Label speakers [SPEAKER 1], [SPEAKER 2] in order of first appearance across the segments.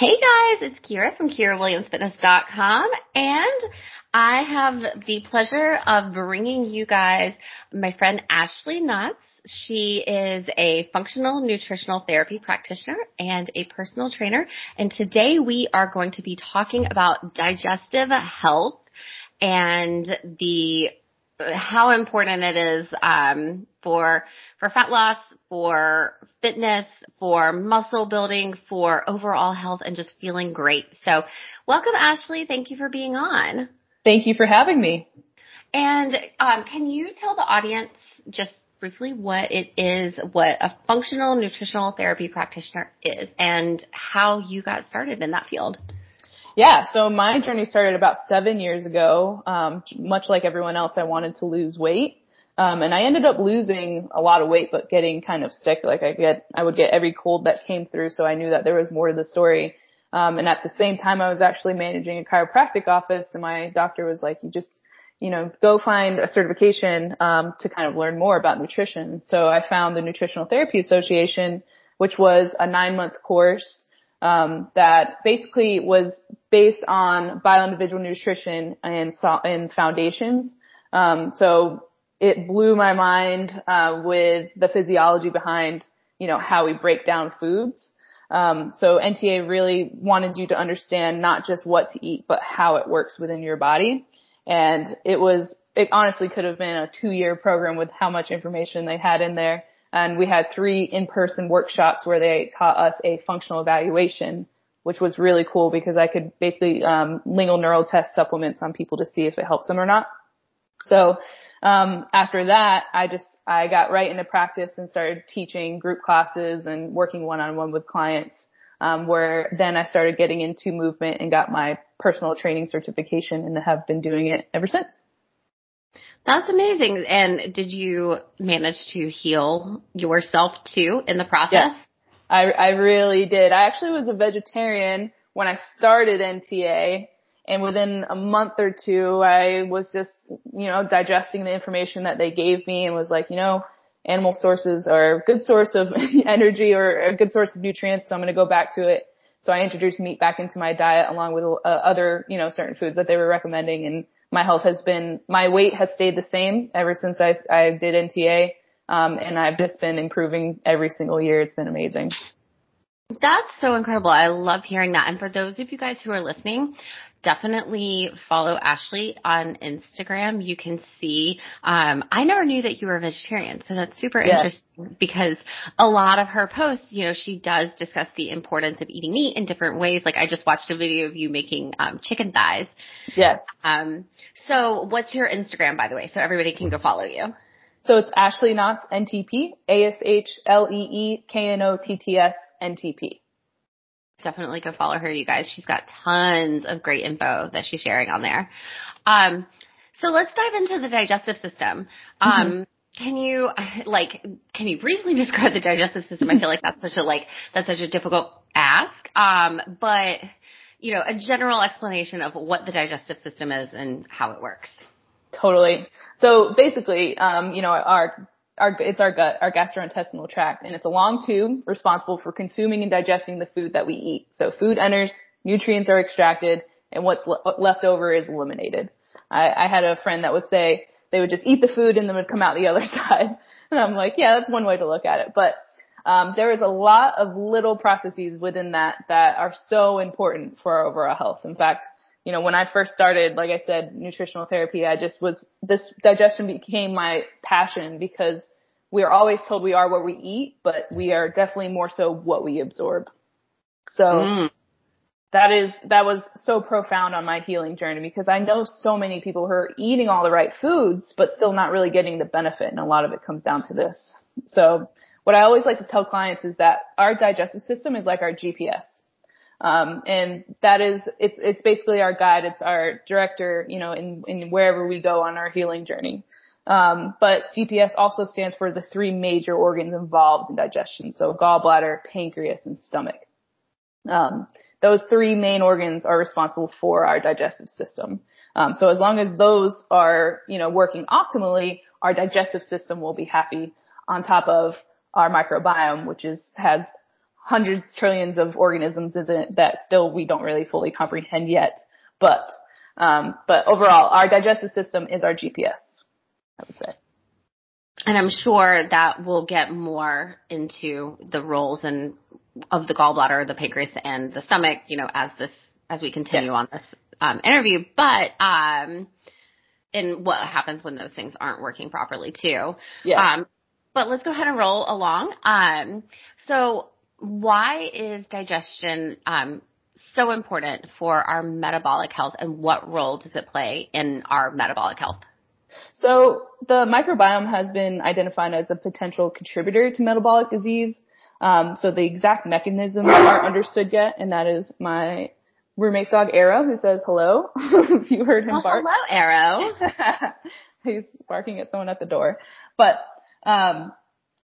[SPEAKER 1] Hey guys, it's Kira from KiraWilliamsFitness.com and I have the pleasure of bringing you guys my friend Ashlee Knotts. She is a functional nutritional therapy practitioner and a personal trainer. And today we are going to be talking about digestive health and the how important it is um, for for fat loss, for fitness, for muscle building, for overall health, and just feeling great. So, welcome, Ashlee. Thank you for being on.
[SPEAKER 2] Thank you for having me.
[SPEAKER 1] And um, can you tell the audience just briefly what it is, what a functional nutritional therapy practitioner is, and how you got started in that field?
[SPEAKER 2] Yeah, so my journey started about seven years ago. Um, much like everyone else, I wanted to lose weight. Um, and I ended up losing a lot of weight, but getting kind of sick. Like I get, I would get every cold that came through. So I knew that there was more to the story. Um, and at the same time, I was actually managing a chiropractic office and my doctor was like, you just, you know, go find a certification, um, to kind of learn more about nutrition. So I found the Nutritional Therapy Association, which was a nine month course um, that basically was based on bio-individual nutrition and, and foundations. Um, so it blew my mind uh, with the physiology behind, you know, how we break down foods. Um, so NTA really wanted you to understand not just what to eat, but how it works within your body. And it was, it honestly could have been a two year program with how much information they had in there and we had three in-person workshops where they taught us a functional evaluation, which was really cool because I could basically um, lingual neural test supplements on people to see if it helps them or not. So um, after that, I just I got right into practice and started teaching group classes and working one-on-one with clients. Um, where then I started getting into movement and got my personal training certification and have been doing it ever since.
[SPEAKER 1] That's amazing. And did you manage to heal yourself too in the process?
[SPEAKER 2] Yes, I, I really did. I actually was a vegetarian when I started NTA and within a month or two I was just, you know, digesting the information that they gave me and was like, you know, animal sources are a good source of energy or a good source of nutrients. So I'm going to go back to it. So I introduced meat back into my diet along with uh, other, you know, certain foods that they were recommending and my health has been, my weight has stayed the same ever since I, I did NTA. Um, and I've just been improving every single year. It's been amazing.
[SPEAKER 1] That's so incredible. I love hearing that. And for those of you guys who are listening, definitely follow Ashlee on Instagram. You can see, um, I never knew that you were a vegetarian. So that's super yes. interesting because a lot of her posts, you know, she does discuss the importance of eating meat in different ways. Like I just watched a video of you making, um, chicken thighs.
[SPEAKER 2] Yes.
[SPEAKER 1] Um, so what's your Instagram, by the way? So everybody can go follow you.
[SPEAKER 2] So it's Ashlee Knotts NTP, A-S-H-L-E-E-K-N-O-T-T-S NTP
[SPEAKER 1] definitely go follow her, you guys. She's got tons of great info that she's sharing on there. Um, so let's dive into the digestive system. Um, mm-hmm. Can you like can you briefly describe the digestive system? I feel like that's such a like that's such a difficult ask. Um, but you know, a general explanation of what the digestive system is and how it works.
[SPEAKER 2] Totally. So basically, um, you know, our our, it's our gut, our gastrointestinal tract, and it's a long tube responsible for consuming and digesting the food that we eat. So food enters, nutrients are extracted, and what's le- left over is eliminated. I, I had a friend that would say they would just eat the food and then would come out the other side. And I'm like, yeah, that's one way to look at it. But um, there is a lot of little processes within that that are so important for our overall health. In fact, you know, when I first started, like I said, nutritional therapy, I just was, this digestion became my passion because we are always told we are what we eat, but we are definitely more so what we absorb. So mm. that is, that was so profound on my healing journey because I know so many people who are eating all the right foods, but still not really getting the benefit. And a lot of it comes down to this. So what I always like to tell clients is that our digestive system is like our GPS. Um, and that is, it's, it's basically our guide. It's our director, you know, in, in wherever we go on our healing journey. Um, but GPS also stands for the three major organs involved in digestion. So gallbladder, pancreas, and stomach. Um, those three main organs are responsible for our digestive system. Um, so as long as those are, you know, working optimally, our digestive system will be happy on top of our microbiome, which is, has hundreds, trillions of organisms that still we don't really fully comprehend yet. But, um, but overall, our digestive system is our GPS, I would say.
[SPEAKER 1] And I'm sure that we'll get more into the roles and of the gallbladder, the pancreas, and the stomach, you know, as this as we continue yeah. on this um, interview. But um, and what happens when those things aren't working properly too.
[SPEAKER 2] Yeah. Um,
[SPEAKER 1] but let's go ahead and roll along. Um, so why is digestion um, so important for our metabolic health, and what role does it play in our metabolic health?
[SPEAKER 2] So the microbiome has been identified as a potential contributor to metabolic disease. Um, so the exact mechanisms aren't understood yet, and that is my roommate's dog Arrow, who says hello. if you heard him
[SPEAKER 1] well,
[SPEAKER 2] bark.
[SPEAKER 1] Hello, Arrow.
[SPEAKER 2] He's barking at someone at the door. But um,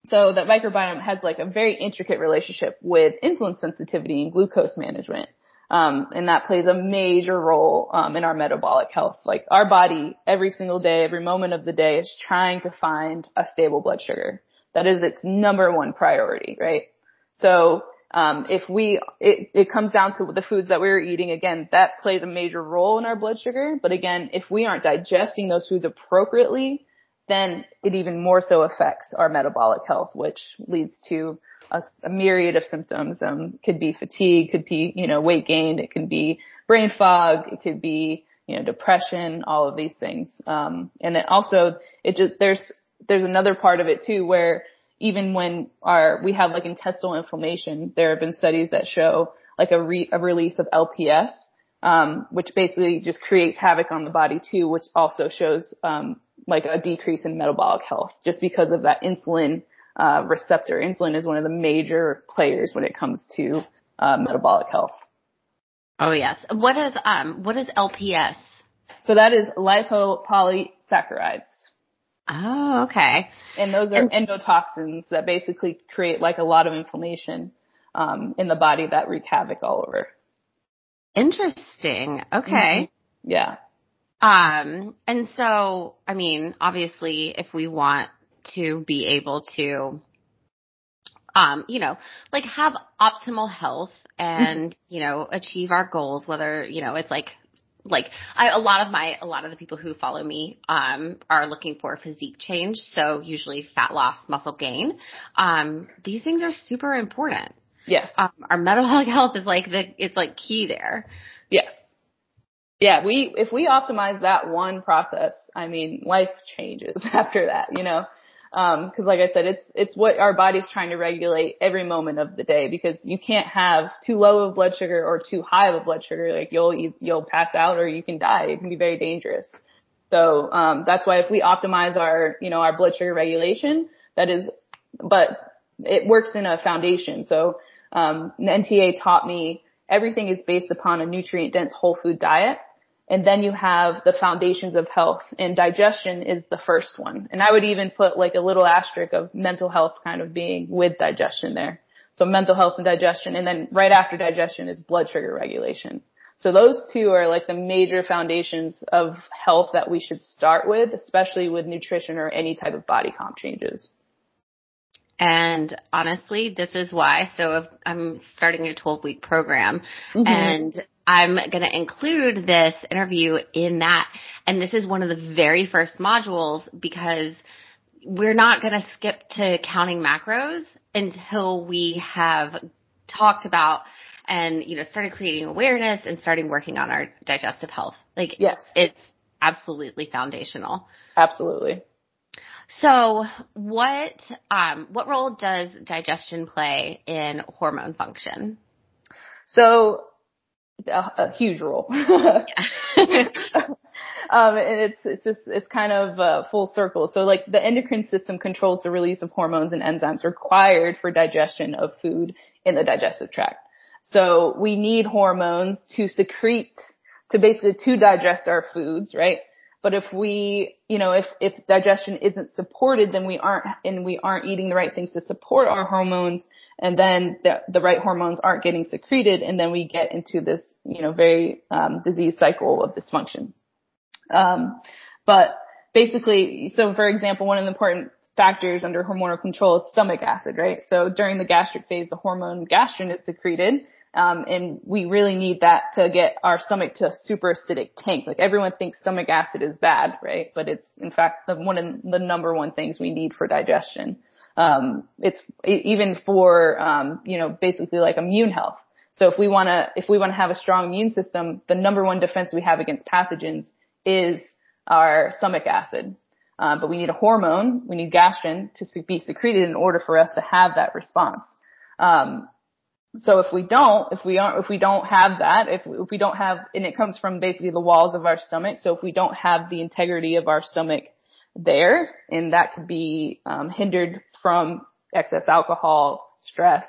[SPEAKER 2] so the microbiome has like a very intricate relationship with insulin sensitivity and glucose management. Um, and that plays a major role um, in our metabolic health. Like our body, every single day, every moment of the day, is trying to find a stable blood sugar. That is its number one priority, right? So um, if we, it, it comes down to the foods that we're eating. Again, that plays a major role in our blood sugar. But again, if we aren't digesting those foods appropriately, then it even more so affects our metabolic health, which leads to a, a myriad of symptoms. Um, could be fatigue, could be, you know, weight gain, it could be brain fog, it could be, you know, depression, all of these things. Um, and then also it just, there's, there's another part of it too where even when our, we have like intestinal inflammation, there have been studies that show like a, re, a release of LPS, um, which basically just creates havoc on the body too, which also shows, um, like a decrease in metabolic health just because of that insulin uh, receptor. Insulin is one of the major players when it comes to uh, metabolic health.
[SPEAKER 1] Oh yes. What is um what is LPS?
[SPEAKER 2] So that is lipopolysaccharides.
[SPEAKER 1] Oh, okay.
[SPEAKER 2] And those are and, endotoxins that basically create like a lot of inflammation um, in the body that wreak havoc all over.
[SPEAKER 1] Interesting. Okay.
[SPEAKER 2] Mm-hmm. Yeah.
[SPEAKER 1] Um, and so, I mean, obviously, if we want to be able to, um, you know, like have optimal health and, mm-hmm. you know, achieve our goals, whether, you know, it's like, like I, a lot of my, a lot of the people who follow me, um, are looking for physique change. So usually fat loss, muscle gain. Um, these things are super important.
[SPEAKER 2] Yes.
[SPEAKER 1] Um, our metabolic health is like the, it's like key there.
[SPEAKER 2] Yes. Yeah, we, if we optimize that one process, I mean, life changes after that, you know? Um, cause like I said, it's, it's what our body's trying to regulate every moment of the day because you can't have too low of blood sugar or too high of a blood sugar. Like you'll, you'll pass out or you can die. It can be very dangerous. So, um, that's why if we optimize our, you know, our blood sugar regulation, that is, but it works in a foundation. So, um, NTA taught me everything is based upon a nutrient dense whole food diet. And then you have the foundations of health and digestion is the first one. And I would even put like a little asterisk of mental health kind of being with digestion there. So mental health and digestion. And then right after digestion is blood sugar regulation. So those two are like the major foundations of health that we should start with, especially with nutrition or any type of body comp changes.
[SPEAKER 1] And honestly, this is why. So I'm starting a 12 week program mm-hmm. and I'm going to include this interview in that. And this is one of the very first modules because we're not going to skip to counting macros until we have talked about and, you know, started creating awareness and starting working on our digestive health. Like,
[SPEAKER 2] yes,
[SPEAKER 1] it's absolutely foundational.
[SPEAKER 2] Absolutely.
[SPEAKER 1] So what, um, what role does digestion play in hormone function?
[SPEAKER 2] So a, a huge role. um, and it's it's just it's kind of uh, full circle. So like the endocrine system controls the release of hormones and enzymes required for digestion of food in the digestive tract. So we need hormones to secrete to basically to digest our foods, right? But if we, you know, if, if digestion isn't supported, then we aren't, and we aren't eating the right things to support our hormones, and then the, the right hormones aren't getting secreted, and then we get into this, you know, very, um, disease cycle of dysfunction. Um, but basically, so for example, one of the important factors under hormonal control is stomach acid, right? So during the gastric phase, the hormone gastrin is secreted. Um, and we really need that to get our stomach to a super acidic tank. Like everyone thinks stomach acid is bad, right? But it's in fact the one of the number one things we need for digestion. Um, it's even for, um, you know, basically like immune health. So if we want to, if we want to have a strong immune system, the number one defense we have against pathogens is our stomach acid. Uh, but we need a hormone, we need gastrin to be secreted in order for us to have that response. Um, so if we don't, if we aren't, if we don't have that, if, if we don't have, and it comes from basically the walls of our stomach. So if we don't have the integrity of our stomach there, and that could be um, hindered from excess alcohol, stress,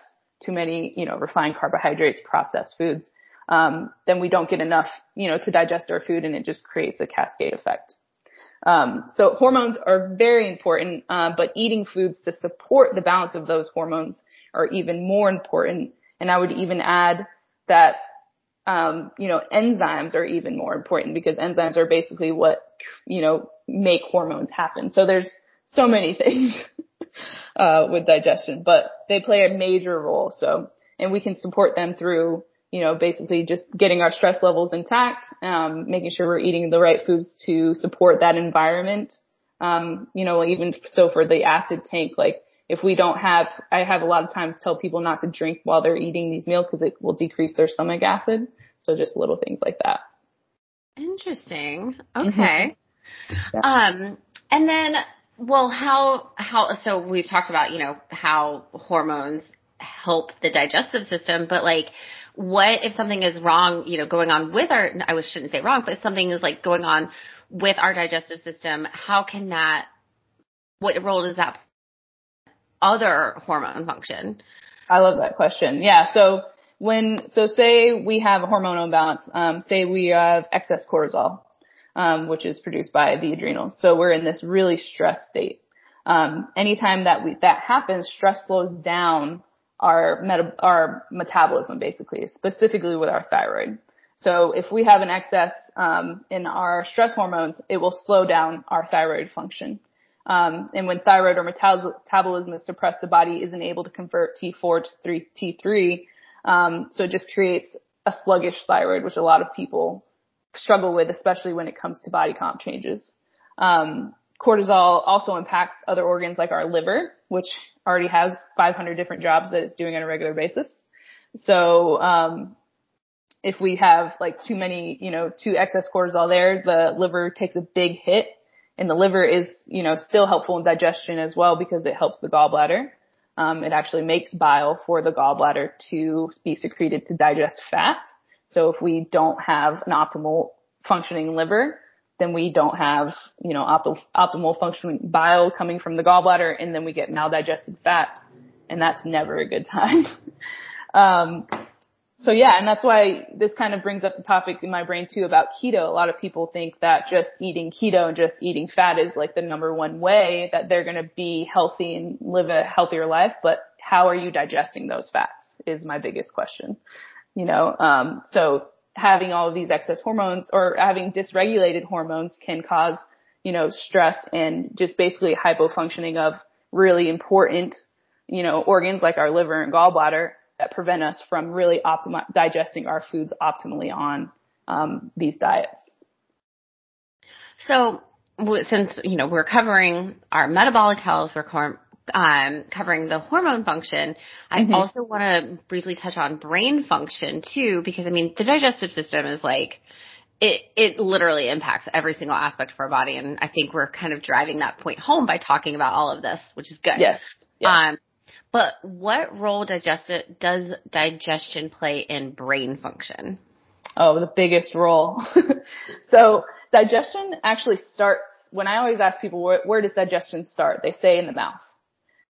[SPEAKER 2] too many, you know, refined carbohydrates, processed foods, um, then we don't get enough, you know, to digest our food, and it just creates a cascade effect. Um, so hormones are very important, uh, but eating foods to support the balance of those hormones are even more important. And I would even add that, um, you know, enzymes are even more important because enzymes are basically what, you know, make hormones happen. So there's so many things, uh, with digestion, but they play a major role. So, and we can support them through you know, basically just getting our stress levels intact, um, making sure we're eating the right foods to support that environment. Um, you know, even so for the acid tank, like if we don't have, I have a lot of times tell people not to drink while they're eating these meals because it will decrease their stomach acid. So just little things like that.
[SPEAKER 1] Interesting. Okay. Mm-hmm. Yeah. Um, and then, well, how, how, so we've talked about, you know, how hormones help the digestive system, but like, what if something is wrong, you know, going on with our, I shouldn't say wrong, but something is like going on with our digestive system, how can that, what role does that other hormone function?
[SPEAKER 2] I love that question. Yeah. So when, so say we have a hormonal imbalance, um, say we have excess cortisol, um, which is produced by the adrenals. So we're in this really stressed state. Um, anytime that we, that happens, stress slows down our meta- our metabolism basically, specifically with our thyroid. So if we have an excess um, in our stress hormones, it will slow down our thyroid function. Um, and when thyroid or metabolism is suppressed, the body isn't able to convert T4 to T3. Um, so it just creates a sluggish thyroid, which a lot of people struggle with, especially when it comes to body comp changes. Um, cortisol also impacts other organs like our liver, which already has 500 different jobs that it's doing on a regular basis. So, um, if we have like too many, you know, too excess cortisol there, the liver takes a big hit and the liver is, you know, still helpful in digestion as well because it helps the gallbladder. Um, it actually makes bile for the gallbladder to be secreted to digest fat. So if we don't have an optimal functioning liver, then we don't have, you know, optimal, optimal functioning bile coming from the gallbladder and then we get maldigested fats and that's never a good time. um, so yeah, and that's why this kind of brings up the topic in my brain too about keto. A lot of people think that just eating keto and just eating fat is like the number one way that they're going to be healthy and live a healthier life. But how are you digesting those fats is my biggest question. You know, um, so having all of these excess hormones or having dysregulated hormones can cause, you know, stress and just basically hypofunctioning of really important, you know, organs like our liver and gallbladder that prevent us from really optimi- digesting our foods optimally on um, these diets.
[SPEAKER 1] So, since you know we're covering our metabolic health, we're um, covering the hormone function, I mm-hmm. also want to briefly touch on brain function too, because I mean, the digestive system is like, it, it literally impacts every single aspect of our body. And I think we're kind of driving that point home by talking about all of this, which is good.
[SPEAKER 2] Yes. yes.
[SPEAKER 1] Um, but what role digesti- does digestion play in brain function?
[SPEAKER 2] Oh, the biggest role. so digestion actually starts, when I always ask people, where, where does digestion start? They say in the mouth.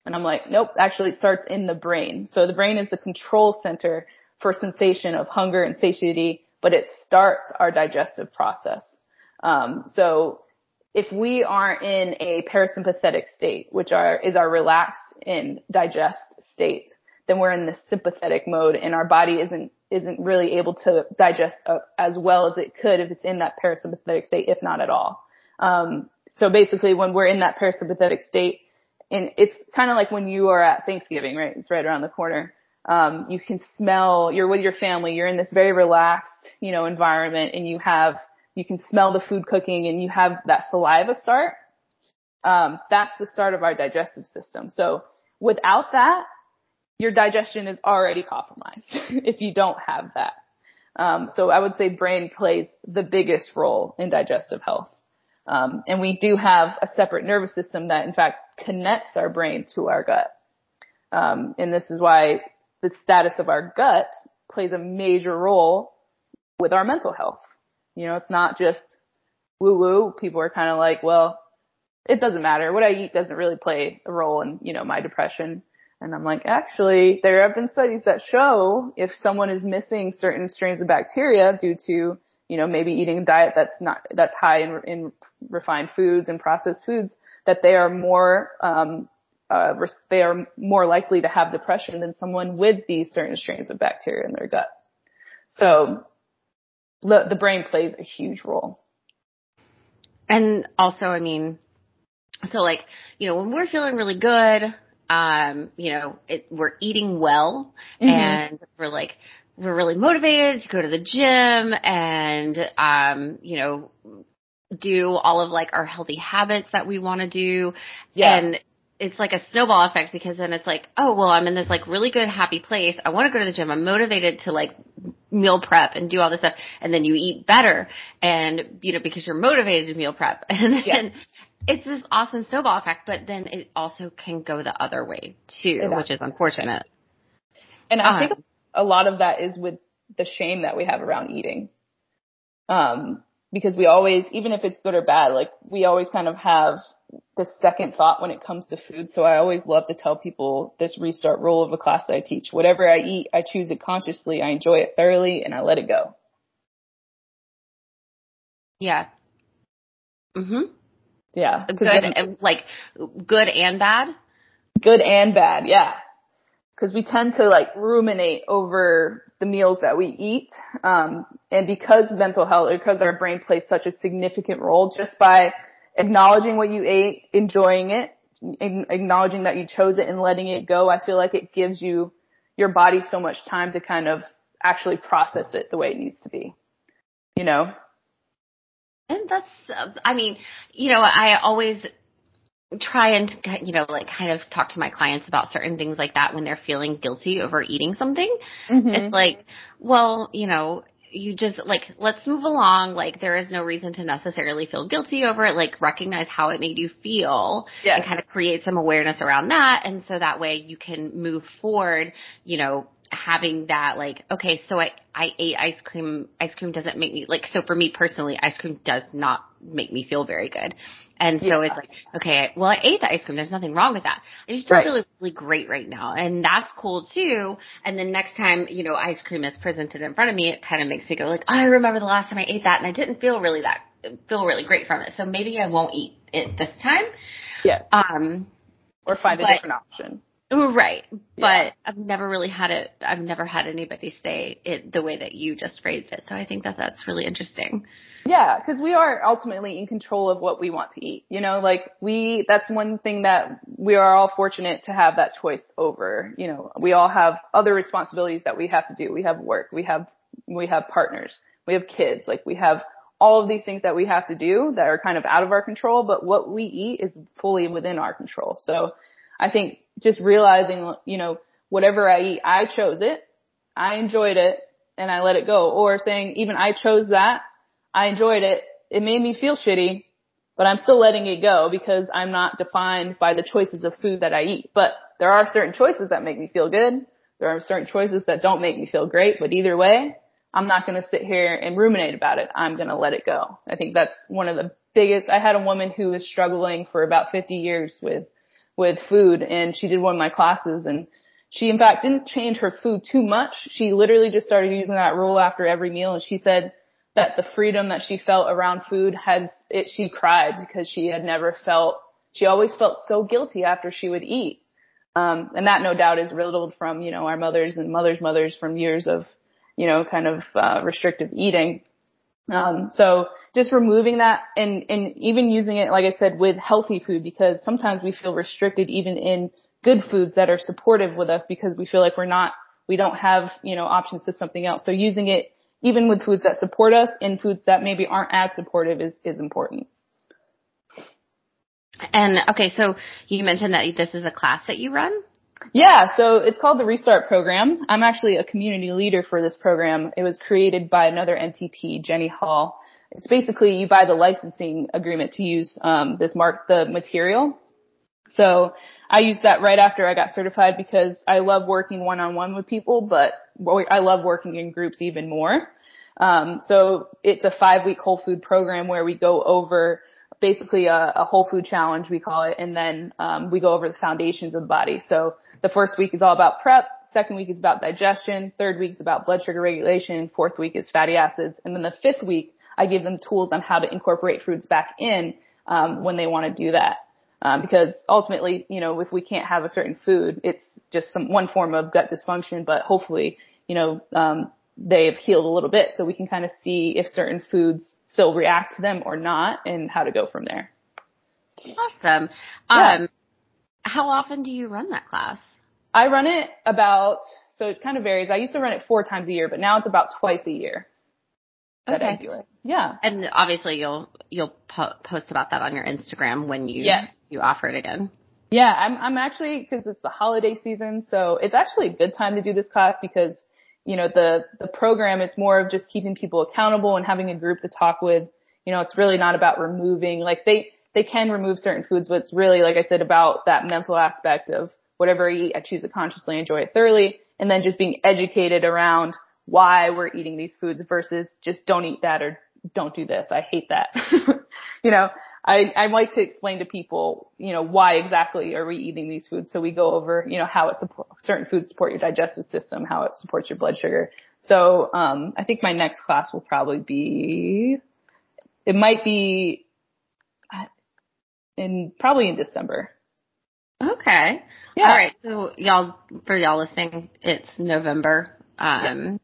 [SPEAKER 2] And I'm like, nope, actually it starts in the brain. So the brain is the control center for sensation of hunger and satiety, but it starts our digestive process. Um, so if we aren't in a parasympathetic state, which are, is our relaxed and digest state, then we're in the sympathetic mode and our body isn't, isn't really able to digest as well as it could if it's in that parasympathetic state, if not at all. Um, so basically when we're in that parasympathetic state, and it's kind of like when you are at Thanksgiving, right? It's right around the corner. Um, you can smell, you're with your family, you're in this very relaxed, you know, environment and you have, you can smell the food cooking and you have that saliva start. Um, that's the start of our digestive system. So without that, your digestion is already compromised if you don't have that. Um, so I would say brain plays the biggest role in digestive health. Um, and we do have a separate nervous system that in fact connects our brain to our gut. Um, and this is why the status of our gut plays a major role with our mental health. You know, it's not just woo woo. People are kind of like, well, it doesn't matter. What I eat doesn't really play a role in, you know, my depression. And I'm like, actually, there have been studies that show if someone is missing certain strains of bacteria due to, you know, maybe eating a diet that's not, that's high in, in refined foods and processed foods, that they are more, um, uh, they are more likely to have depression than someone with these certain strains of bacteria in their gut. So the, the brain plays a huge role.
[SPEAKER 1] And also, I mean, so like, you know, when we're feeling really good, um, you know, it, we're eating well mm-hmm. and we're like, we're really motivated to go to the gym and, um, you know, do all of like our healthy habits that we want to do. Yeah. And it's like a snowball effect because then it's like, oh, well, I'm in this like really good, happy place. I want to go to the gym. I'm motivated to like meal prep and do all this stuff. And then you eat better and, you know, because you're motivated to meal prep. And then yes it's this awesome snowball effect, but then it also can go the other way too, which is unfortunate.
[SPEAKER 2] And I um, think a lot of that is with the shame that we have around eating. Um, because we always, even if it's good or bad, like we always kind of have the second thought when it comes to food. So I always love to tell people this restart rule of a class that I teach. Whatever I eat, I choose it consciously, I enjoy it thoroughly, and I let it go.
[SPEAKER 1] Yeah. Mhm.
[SPEAKER 2] Yeah.
[SPEAKER 1] Good, then, like good and bad?
[SPEAKER 2] Good and bad, yeah. Cause we tend to like ruminate over the meals that we eat. Um, and because mental health, because our brain plays such a significant role just by acknowledging what you ate, enjoying it, acknowledging that you chose it and letting it go, I feel like it gives you your body so much time to kind of actually process it the way it needs to be. You know?
[SPEAKER 1] And that's, I mean, you know, I always try and, you know, like kind of talk to my clients about certain things like that when they're feeling guilty over eating something. Mm-hmm. It's like, well, you know, you just like, let's move along. Like there is no reason to necessarily feel guilty over it. Like recognize how it made you feel yes. and kind of create some awareness around that. And so that way you can move forward, you know, having that like okay so i i ate ice cream ice cream doesn't make me like so for me personally ice cream does not make me feel very good and so yeah. it's like okay well i ate the ice cream. There's nothing wrong with that. I just don't right. feel really great right now. And that's cool too. And then next time you know ice cream is presented in front of me it kind of makes me go like oh, i remember the last time i ate that and i didn't feel really that feel really great from it. So maybe i won't eat it this time.
[SPEAKER 2] Yes.
[SPEAKER 1] Um
[SPEAKER 2] or find a but, different option
[SPEAKER 1] Right. But yeah. I've never really had it, I've never had anybody say it the way that you just phrased it. So I think that that's really interesting.
[SPEAKER 2] Yeah, because we are ultimately in control of what we want to eat. You know, like we, that's one thing that we are all fortunate to have that choice over. You know, we all have other responsibilities that we have to do. We have work, we have, we have partners, we have kids, like we have all of these things that we have to do that are kind of out of our control, but what we eat is fully within our control. So I think just realizing, you know, whatever I eat, I chose it, I enjoyed it, and I let it go. Or saying, even I chose that, I enjoyed it, it made me feel shitty, but I'm still letting it go because I'm not defined by the choices of food that I eat. But there are certain choices that make me feel good. There are certain choices that don't make me feel great, but either way, I'm not going to sit here and ruminate about it. I'm going to let it go. I think that's one of the biggest, I had a woman who was struggling for about 50 years with with food and she did one of my classes and she in fact didn't change her food too much. She literally just started using that rule after every meal and she said that the freedom that she felt around food had it she cried because she had never felt she always felt so guilty after she would eat. Um, and that no doubt is riddled from, you know, our mothers and mothers' mothers from years of, you know, kind of, uh, restrictive eating. Um, so just removing that and, and even using it, like I said, with healthy food because sometimes we feel restricted even in good foods that are supportive with us because we feel like we're not, we don't have, you know, options to something else. So using it even with foods that support us in foods that maybe aren't as supportive is, is important.
[SPEAKER 1] And okay, so you mentioned that this is a class that you run?
[SPEAKER 2] Yeah, so it's called the Restart Program. I'm actually a community leader for this program. It was created by another NTP, Jenny Hall. It's basically you buy the licensing agreement to use um, this mark the material. So I used that right after I got certified because I love working one on one with people, but I love working in groups even more. Um, so it's a five week whole food program where we go over basically a, a, whole food challenge we call it and then um, we go over the foundations of the body so the first week is all about prep second week is about digestion third week is about blood sugar regulation fourth week is fatty acids and then the fifth week i give them tools on how to incorporate foods back in um, when they want to do that um, because ultimately you know if we can't have a certain food it's just some one form of gut dysfunction but hopefully you know um, they've healed a little bit so we can kind of see if certain foods still react to them or not and how to go from there.
[SPEAKER 1] Awesome. Yeah. Um, how often do you run that class?
[SPEAKER 2] I run it about, so it kind of varies. I used to run it four times a year, but now it's about twice a year.
[SPEAKER 1] That okay. I do it.
[SPEAKER 2] Yeah.
[SPEAKER 1] And obviously you'll, you'll po- post about that on your Instagram when you,
[SPEAKER 2] yes.
[SPEAKER 1] you offer it again.
[SPEAKER 2] Yeah, I'm, I'm actually, cause it's the holiday season, so it's actually a good time to do this class because you know, the, the program is more of just keeping people accountable and having a group to talk with. You know, it's really not about removing, like they, they can remove certain foods, but it's really, like I said, about that mental aspect of whatever I eat, I choose to consciously enjoy it thoroughly. And then just being educated around why we're eating these foods versus just don't eat that or don't do this. I hate that. you know, I, I like to explain to people, you know, why exactly are we eating these foods? So we go over, you know, how it support, certain foods support your digestive system, how it supports your blood sugar. So, um, I think my next class will probably be, it might be in, probably in December.
[SPEAKER 1] Okay. Yeah. All right. So y'all, for y'all listening, it's November. Um,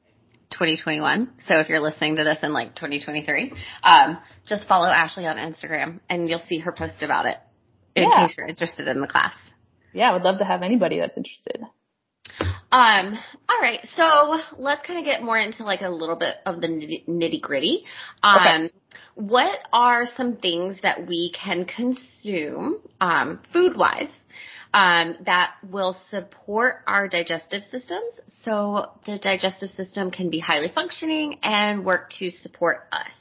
[SPEAKER 1] 2021. So if you're listening to this in like 2023, um, just follow Ashlee on Instagram and you'll see her post about it in yeah. case you're interested in the class.
[SPEAKER 2] Yeah, I would love to have anybody that's interested.
[SPEAKER 1] Um, all right. So let's kind of get more into like a little bit of the nitty gritty. Um, okay. what are some things that we can consume, um, food wise um, that will support our digestive systems so the digestive system can be highly functioning and work to support us.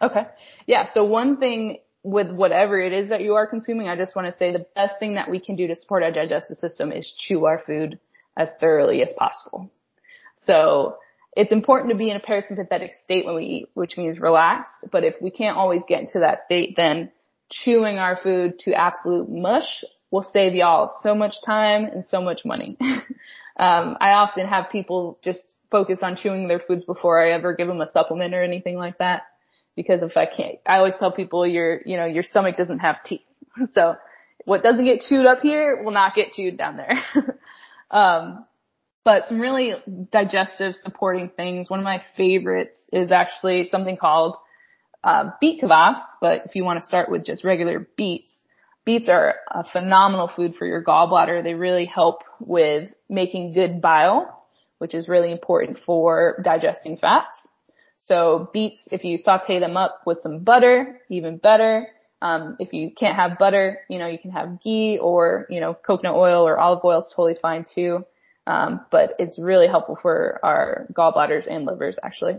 [SPEAKER 2] Okay. Yeah. So one thing with whatever it is that you are consuming, I just want to say the best thing that we can do to support our digestive system is chew our food as thoroughly as possible. So it's important to be in a parasympathetic state when we eat, which means relaxed. But if we can't always get into that state, then chewing our food to absolute mush will save y'all so much time and so much money. um, I often have people just focus on chewing their foods before I ever give them a supplement or anything like that. Because if I can't, I always tell people your, you know, your stomach doesn't have teeth. so what doesn't get chewed up here will not get chewed down there. um, but some really digestive supporting things. One of my favorites is actually something called uh, beet kvass, but if you want to start with just regular beets, beets are a phenomenal food for your gallbladder. They really help with making good bile, which is really important for digesting fats. So beets, if you saute them up with some butter, even better. Um, if you can't have butter, you know, you can have ghee or, you know, coconut oil or olive oil is totally fine too. Um, but it's really helpful for our gallbladders and livers actually.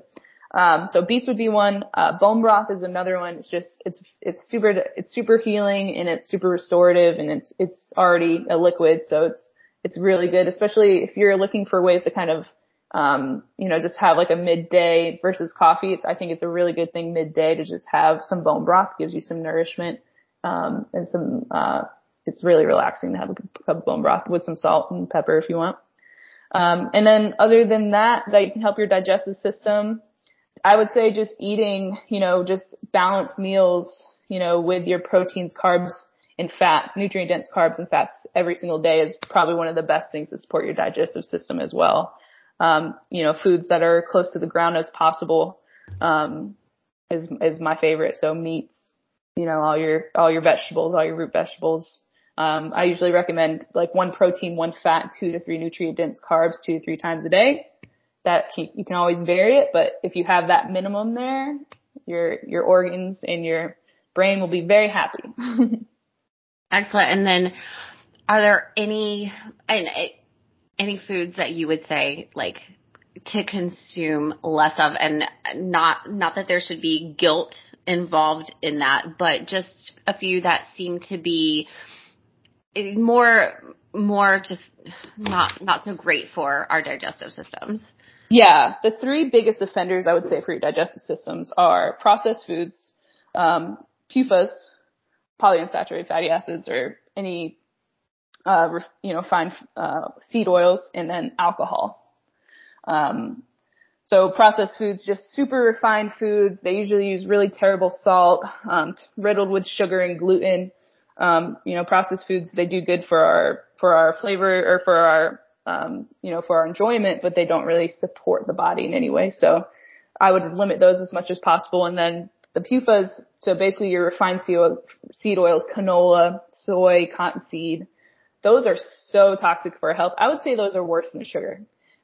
[SPEAKER 2] Um, so beets would be one. Uh, bone broth is another one. It's just, it's, it's super, it's super healing and it's super restorative and it's, it's already a liquid. So it's, it's really good, especially if you're looking for ways to kind of, um, you know, just have like a midday versus coffee. It's, I think it's a really good thing midday to just have some bone broth, gives you some nourishment, um, and some, uh, it's really relaxing to have a cup of bone broth with some salt and pepper if you want. Um, and then other than that, that can help your digestive system. I would say just eating, you know, just balanced meals, you know, with your proteins, carbs, and fat, nutrient dense carbs and fats every single day is probably one of the best things to support your digestive system as well. Um, you know, foods that are close to the ground as possible. Um, is is my favorite. So meats, you know, all your all your vegetables, all your root vegetables. Um, I usually recommend like one protein, one fat, two to three nutrient dense carbs, two to three times a day. That you can always vary it, but if you have that minimum there, your your organs and your brain will be very happy.
[SPEAKER 1] Excellent. And then, are there any and uh, any foods that you would say like to consume less of and not not that there should be guilt involved in that but just a few that seem to be eh, more more just not not so great for our digestive systems
[SPEAKER 2] yeah the three biggest offenders i would say for your digestive systems are processed foods um, PUFAs polyunsaturated fatty acids or any uh, you know, fine uh, seed oils, and then alcohol. Um, so processed foods, just super refined foods. They usually use really terrible salt, um, riddled with sugar and gluten. Um, you know, processed foods they do good for our for our flavor or for our um, you know for our enjoyment, but they don't really support the body in any way. So I would limit those as much as possible, and then the PUFAs, so basically your refined seed oils, canola, soy, cottonseed, those are so toxic for our health. I would say those are worse than sugar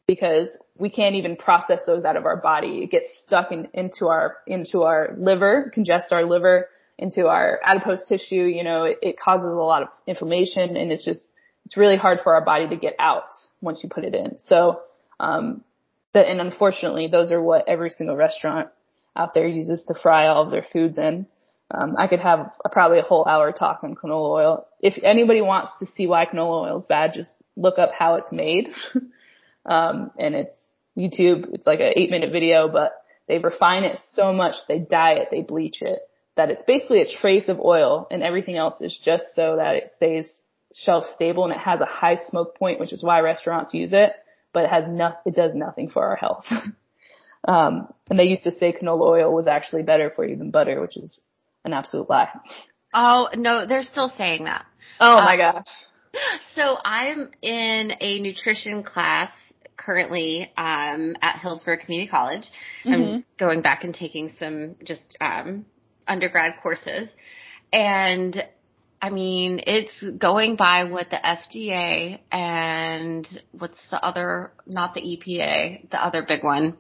[SPEAKER 2] because we can't even process those out of our body. It gets stuck in, into our, into our liver, congests our liver, into our adipose tissue. You know, it, it causes a lot of inflammation and it's just, it's really hard for our body to get out once you put it in. So, um, but, and unfortunately, those are what every single restaurant out there uses to fry all of their foods in. Um, I could have a, probably a whole hour talk on canola oil. If anybody wants to see why canola oil is bad, just look up how it's made. um, and it's YouTube. It's like an eight minute video, but they refine it so much, they dye it, they bleach it, that it's basically a trace of oil and everything else is just so that it stays shelf stable and it has a high smoke point, which is why restaurants use it, but it has no, it does nothing for our health. um, and they used to say canola oil was actually better for you than butter, which is an absolute lie.
[SPEAKER 1] Oh, no, they're still saying that.
[SPEAKER 2] Oh my uh, gosh.
[SPEAKER 1] So I'm in a nutrition class currently um, at Hillsborough Community College. Mm-hmm. I'm going back and taking some just um, undergrad courses, and I mean it's going by what the FDA and what's the other, not the EPA, the other big one.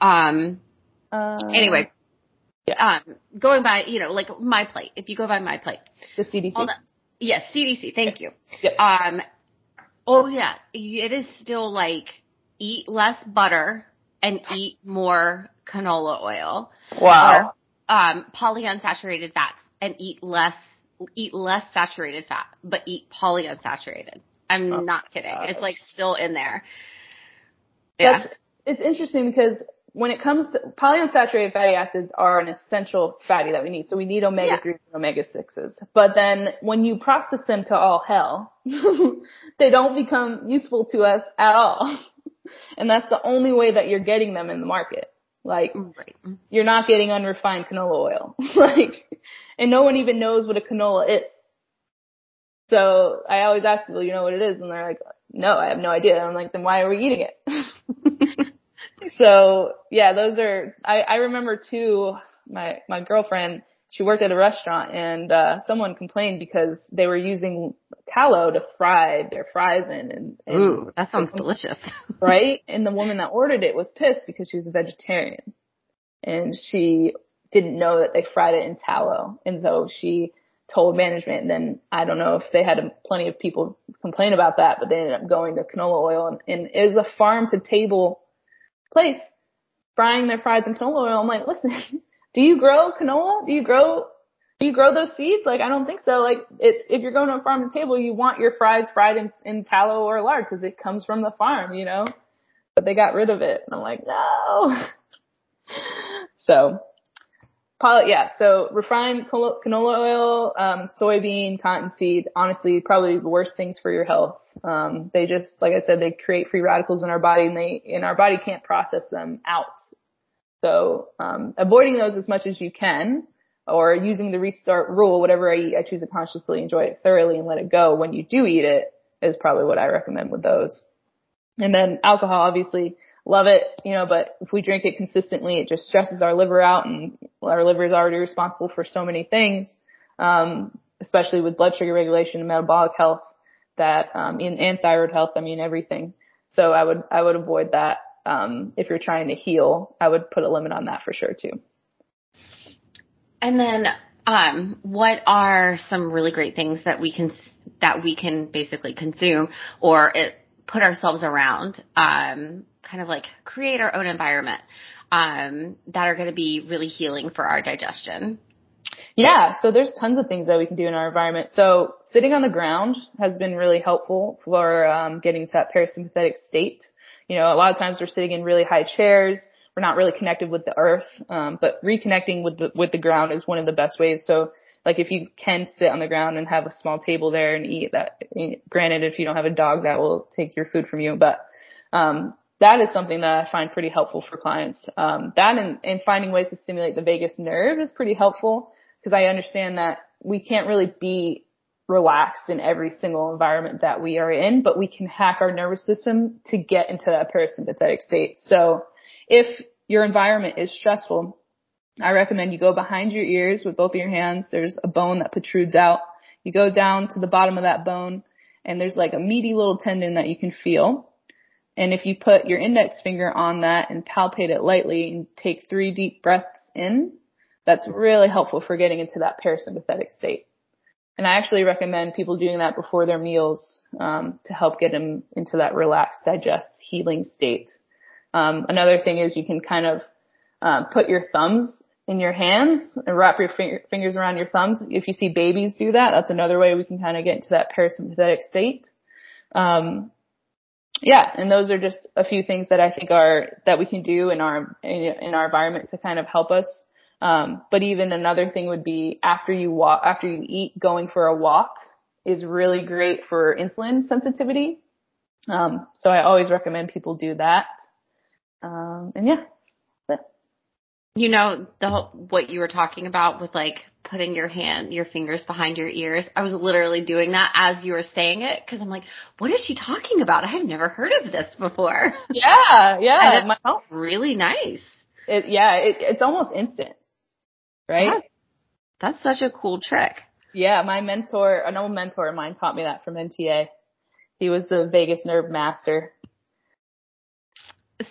[SPEAKER 1] Um. Uh, anyway, yeah. Um, going by, you know, like my plate, If you go by MyPlate.
[SPEAKER 2] The CDC. The,
[SPEAKER 1] yes, CDC. Thank you. Yep. Um, oh yeah, it is still like eat less butter and eat more canola oil.
[SPEAKER 2] Wow.
[SPEAKER 1] Or, um, polyunsaturated fats and eat less, eat less saturated fat, but eat polyunsaturated. I'm oh, not kidding. Gosh. It's like still in there.
[SPEAKER 2] Yeah. That's, it's interesting because when it comes to polyunsaturated fatty acids are an essential fatty that we need. So we need omega 3s yeah. and omega 6s. But then when you process them to all hell, they don't become useful to us at all. and that's the only way that you're getting them in the market. Like, right. you're not getting unrefined canola oil. like, and no one even knows what a canola is. So I always ask people, you know what it is? And they're like, no, I have no idea. And I'm like, then why are we eating it? so yeah, those are, I, I remember too, my, my girlfriend, she worked at a restaurant and, uh, someone complained because they were using tallow to fry their fries in and, and
[SPEAKER 1] Ooh, that sounds delicious.
[SPEAKER 2] right? And the woman that ordered it was pissed because she was a vegetarian and she didn't know that they fried it in tallow. And so she told management and then I don't know if they had plenty of people complain about that, but they ended up going to canola oil and, and it was a farm to table place frying their fries in canola oil. I'm like, listen, do you grow canola? Do you grow, do you grow those seeds? Like, I don't think so. Like, it's, if you're going to a farm to table, you want your fries fried in, in tallow or lard because it comes from the farm, you know? But they got rid of it. And I'm like, no. so yeah, so refined canola oil, um, soybean, cottonseed, honestly, probably the worst things for your health. Um, they just, like I said, they create free radicals in our body and they, and our body can't process them out. So, um, avoiding those as much as you can or using the restart rule, whatever I eat, I choose to consciously enjoy it thoroughly and let it go when you do eat it is probably what I recommend with those. And then alcohol, obviously, love it, you know, but if we drink it consistently, it just stresses our liver out and our liver is already responsible for so many things, um, especially with blood sugar regulation and metabolic health that, um, in, and thyroid health, I mean everything. So I would, I would avoid that. Um, if you're trying to heal, I would put a limit on that for sure too.
[SPEAKER 1] And then, um, what are some really great things that we can, that we can basically consume or it, put ourselves around, um, kind of like create our own environment, um, that are going to be really healing for our digestion?
[SPEAKER 2] Yeah, so there's tons of things that we can do in our environment. So sitting on the ground has been really helpful for um, getting to that parasympathetic state. You know, a lot of times we're sitting in really high chairs. We're not really connected with the earth, um, but reconnecting with the with the ground is one of the best ways. So, like if you can sit on the ground and have a small table there and eat that. Granted, if you don't have a dog, that will take your food from you, but um, that is something that I find pretty helpful for clients. Um, that and, and finding ways to stimulate the vagus nerve is pretty helpful because I understand that we can't really be relaxed in every single environment that we are in, but we can hack our nervous system to get into that parasympathetic state. So if your environment is stressful, I recommend you go behind your ears with both of your hands. There's a bone that protrudes out. You go down to the bottom of that bone and there's like a meaty little tendon that you can feel. And if you put your index finger on that and palpate it lightly and take three deep breaths in, that's really helpful for getting into that parasympathetic state. And I actually recommend people doing that before their meals um, to help get them into that relaxed, digest, healing state. Um, another thing is you can kind of um, put your thumbs in your hands and wrap your finger, fingers around your thumbs. If you see babies do that, that's another way we can kind of get into that parasympathetic state. Um, yeah, and those are just a few things that I think are that we can do in our in our environment to kind of help us. Um, but even another thing would be after you walk, after you eat, going for a walk is really great for insulin sensitivity. Um, so I always recommend people do that. Um, and yeah,
[SPEAKER 1] you know the what you were talking about with like putting your hand, your fingers behind your ears. I was literally doing that as you were saying it because I'm like, what is she talking about? I have never heard of this before.
[SPEAKER 2] Yeah, yeah.
[SPEAKER 1] and it felt really nice.
[SPEAKER 2] It, yeah, it, it's almost instant, right?
[SPEAKER 1] That's such a cool trick.
[SPEAKER 2] Yeah, my mentor, an old mentor of mine taught me that from NTA. He was the vagus nerve master.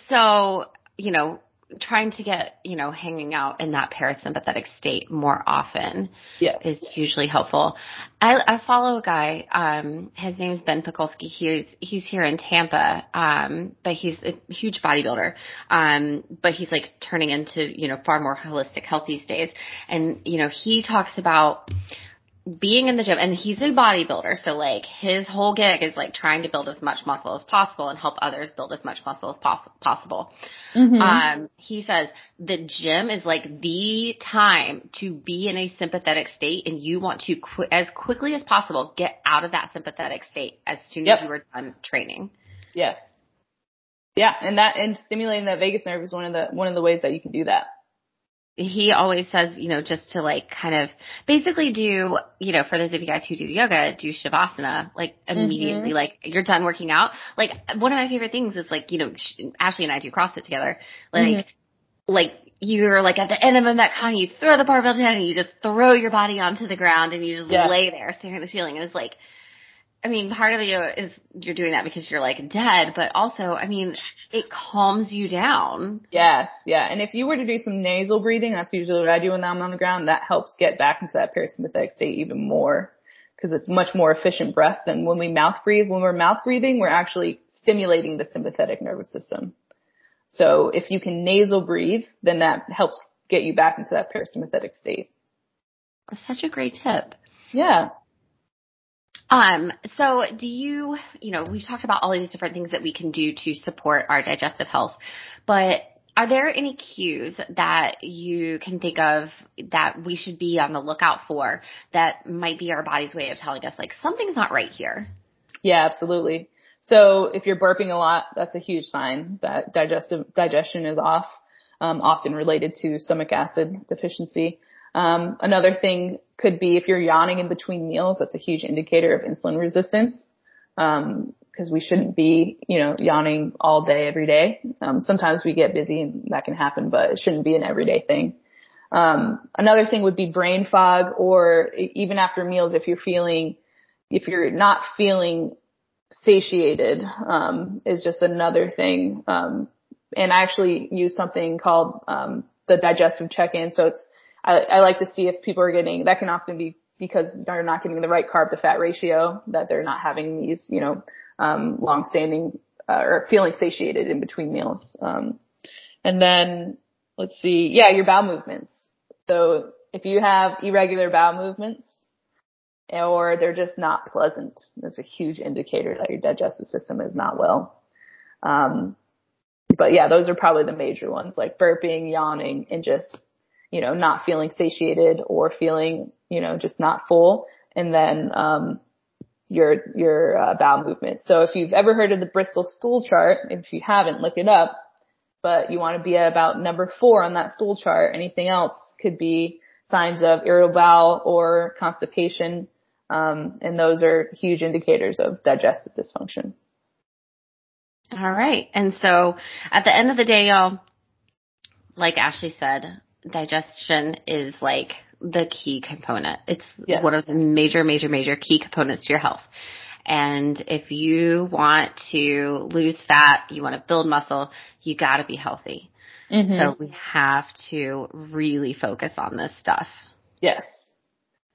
[SPEAKER 1] So, you know, trying to get, you know, hanging out in that parasympathetic state more often
[SPEAKER 2] yes.
[SPEAKER 1] is hugely helpful. I, I follow a guy, um, his name is Ben Pakulski. He's, he's here in Tampa, um, but he's a huge bodybuilder. Um, but he's like turning into, you know, far more holistic health these days. And, you know, he talks about, being in the gym and he's a bodybuilder so like his whole gig is like trying to build as much muscle as possible and help others build as much muscle as pos- possible mm-hmm. um he says the gym is like the time to be in a sympathetic state and you want to qu- as quickly as possible get out of that sympathetic state as soon yep. as you are done training
[SPEAKER 2] yes yeah and that and stimulating that vagus nerve is one of the one of the ways that you can do that
[SPEAKER 1] he always says, you know, just to like kind of basically do, you know, for those of you guys who do yoga, do shavasana, like immediately, mm-hmm. like you're done working out. Like one of my favorite things is like, you know, Ashley and I do CrossFit together. Like, mm-hmm. like you're like at the end of a Metcon, you throw the barbell down and you just throw your body onto the ground and you just yeah. lay there staring at the ceiling. And it's like, I mean, part of it is you're doing that because you're like dead, but also, I mean, it calms you down.
[SPEAKER 2] Yes, yeah. And if you were to do some nasal breathing, that's usually what I do when I'm on the ground, that helps get back into that parasympathetic state even more because it's much more efficient breath than when we mouth breathe. When we're mouth breathing, we're actually stimulating the sympathetic nervous system. So if you can nasal breathe, then that helps get you back into that parasympathetic state.
[SPEAKER 1] That's such a great tip.
[SPEAKER 2] Yeah.
[SPEAKER 1] Um, so do you, you know, we've talked about all these different things that we can do to support our digestive health, but are there any cues that you can think of that we should be on the lookout for that might be our body's way of telling us like something's not right here?
[SPEAKER 2] Yeah, absolutely. So if you're burping a lot, that's a huge sign that digestive digestion is off, um, often related to stomach acid deficiency. Um, another thing could be if you're yawning in between meals, that's a huge indicator of insulin resistance. Um, because we shouldn't be, you know, yawning all day every day. Um, sometimes we get busy and that can happen, but it shouldn't be an everyday thing. Um, another thing would be brain fog or even after meals if you're feeling, if you're not feeling satiated, um, is just another thing. Um, and I actually use something called, um, the digestive check-in. So it's, I, I like to see if people are getting, that can often be because they're not getting the right carb to fat ratio, that they're not having these, you know, um, long-standing uh, or feeling satiated in between meals. Um, and then let's see, yeah, your bowel movements. So if you have irregular bowel movements or they're just not pleasant, that's a huge indicator that your digestive system is not well. Um, but yeah, those are probably the major ones like burping, yawning, and just, you know, not feeling satiated or feeling, you know, just not full. And then, um, your, your uh, bowel movement. So if you've ever heard of the Bristol stool chart, if you haven't, look it up, but you want to be at about number four on that stool chart. Anything else could be signs of irritable bowel or constipation. Um, and those are huge indicators of digestive dysfunction.
[SPEAKER 1] All right. And so at the end of the day, y'all, like Ashlee said, digestion is like the key component. It's yes. one of the major, major, major key components to your health. And if you want to lose fat, you want to build muscle, you gotta be healthy. Mm-hmm. So we have to really focus on this stuff.
[SPEAKER 2] Yes.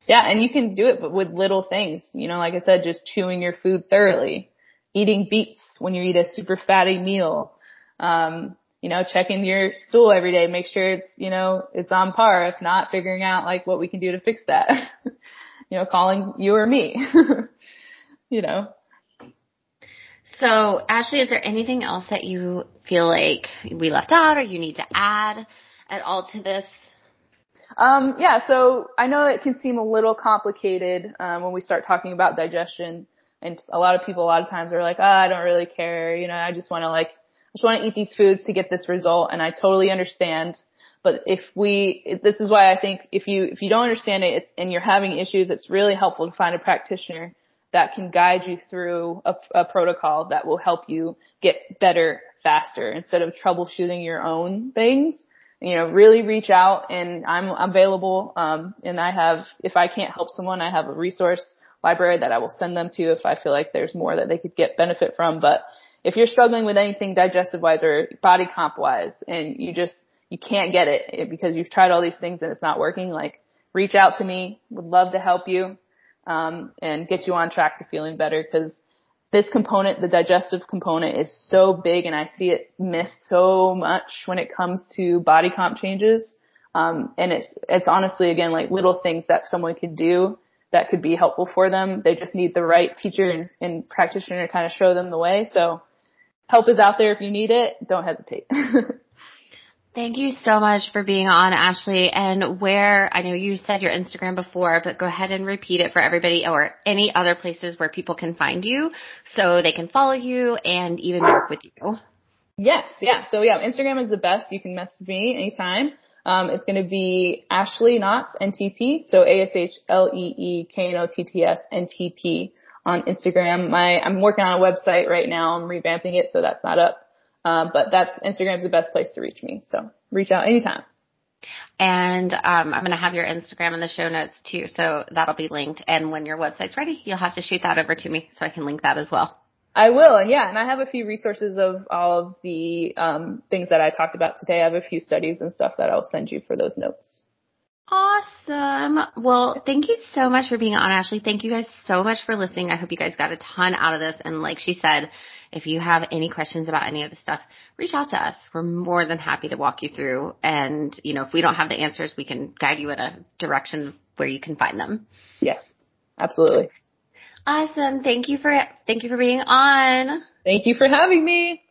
[SPEAKER 2] Yeah, and you can do it but with little things. You know, like I said, just chewing your food thoroughly, eating beets when you eat a super fatty meal, um, you know, checking your stool every day, make sure it's, you know, it's on par. If not, figuring out like what we can do to fix that. you know, calling you or me. you know.
[SPEAKER 1] So, Ashlee, is there anything else that you feel like we left out or you need to add at all to this?
[SPEAKER 2] Um, yeah, so I know it can seem a little complicated um, when we start talking about digestion, and a lot of people a lot of times are like, oh, I don't really care, you know, I just want to like just want to eat these foods to get this result. And I totally understand. But if we, this is why I think if you, if you don't understand it and you're having issues, it's really helpful to find a practitioner that can guide you through a, a protocol that will help you get better faster instead of troubleshooting your own things you know, really reach out and I'm available. Um, and I have, if I can't help someone, I have a resource library that I will send them to if I feel like there's more that they could get benefit from. But if you're struggling with anything digestive wise or body comp wise and you just, you can't get it because you've tried all these things and it's not working, like reach out to me. Would love to help you, um, and get you on track to feeling better because this component, the digestive component is so big and I see it missed so much when it comes to body comp changes. Um, and it's, it's honestly again like little things that someone could do that could be helpful for them. They just need the right teacher and, and practitioner to kind of show them the way. So help is out there if you need it. Don't hesitate.
[SPEAKER 1] Thank you so much for being on, Ashlee. And where, I know you said your Instagram before, but go ahead and repeat it for everybody or any other places where people can find you so they can follow you and even work with you.
[SPEAKER 2] Yes, yeah. So yeah, Instagram is the best. You can message me anytime. Um, it's going to be Ashlee Knotts NTP. So A S H L E E K N O T T S N T P on Instagram. My, I'm working on a website right now. I'm revamping it, so that's not up. Um, but that's Instagram's the best place to reach me. So reach out anytime.
[SPEAKER 1] And um, I'm going to have your Instagram in the show notes too, so that'll be linked. And when your website's ready, you'll have to shoot that over to me so I can link that as well.
[SPEAKER 2] I will, and yeah, and I have a few resources of all of the um, things that I talked about today. I have a few studies and stuff that I'll send you for those notes.
[SPEAKER 1] Awesome. Well, thank you so much for being on, Ashlee. Thank you guys so much for listening. I hope you guys got a ton out of this. And like she said, if you have any questions about any of the stuff, reach out to us. We're more than happy to walk you through. And, you know, if we don't have the answers, we can guide you in a direction where you can find them.
[SPEAKER 2] Yes, absolutely.
[SPEAKER 1] Awesome. Thank you for, thank you for being on.
[SPEAKER 2] Thank you for having me.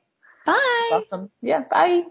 [SPEAKER 1] Bye.
[SPEAKER 2] Awesome. Yeah. Bye.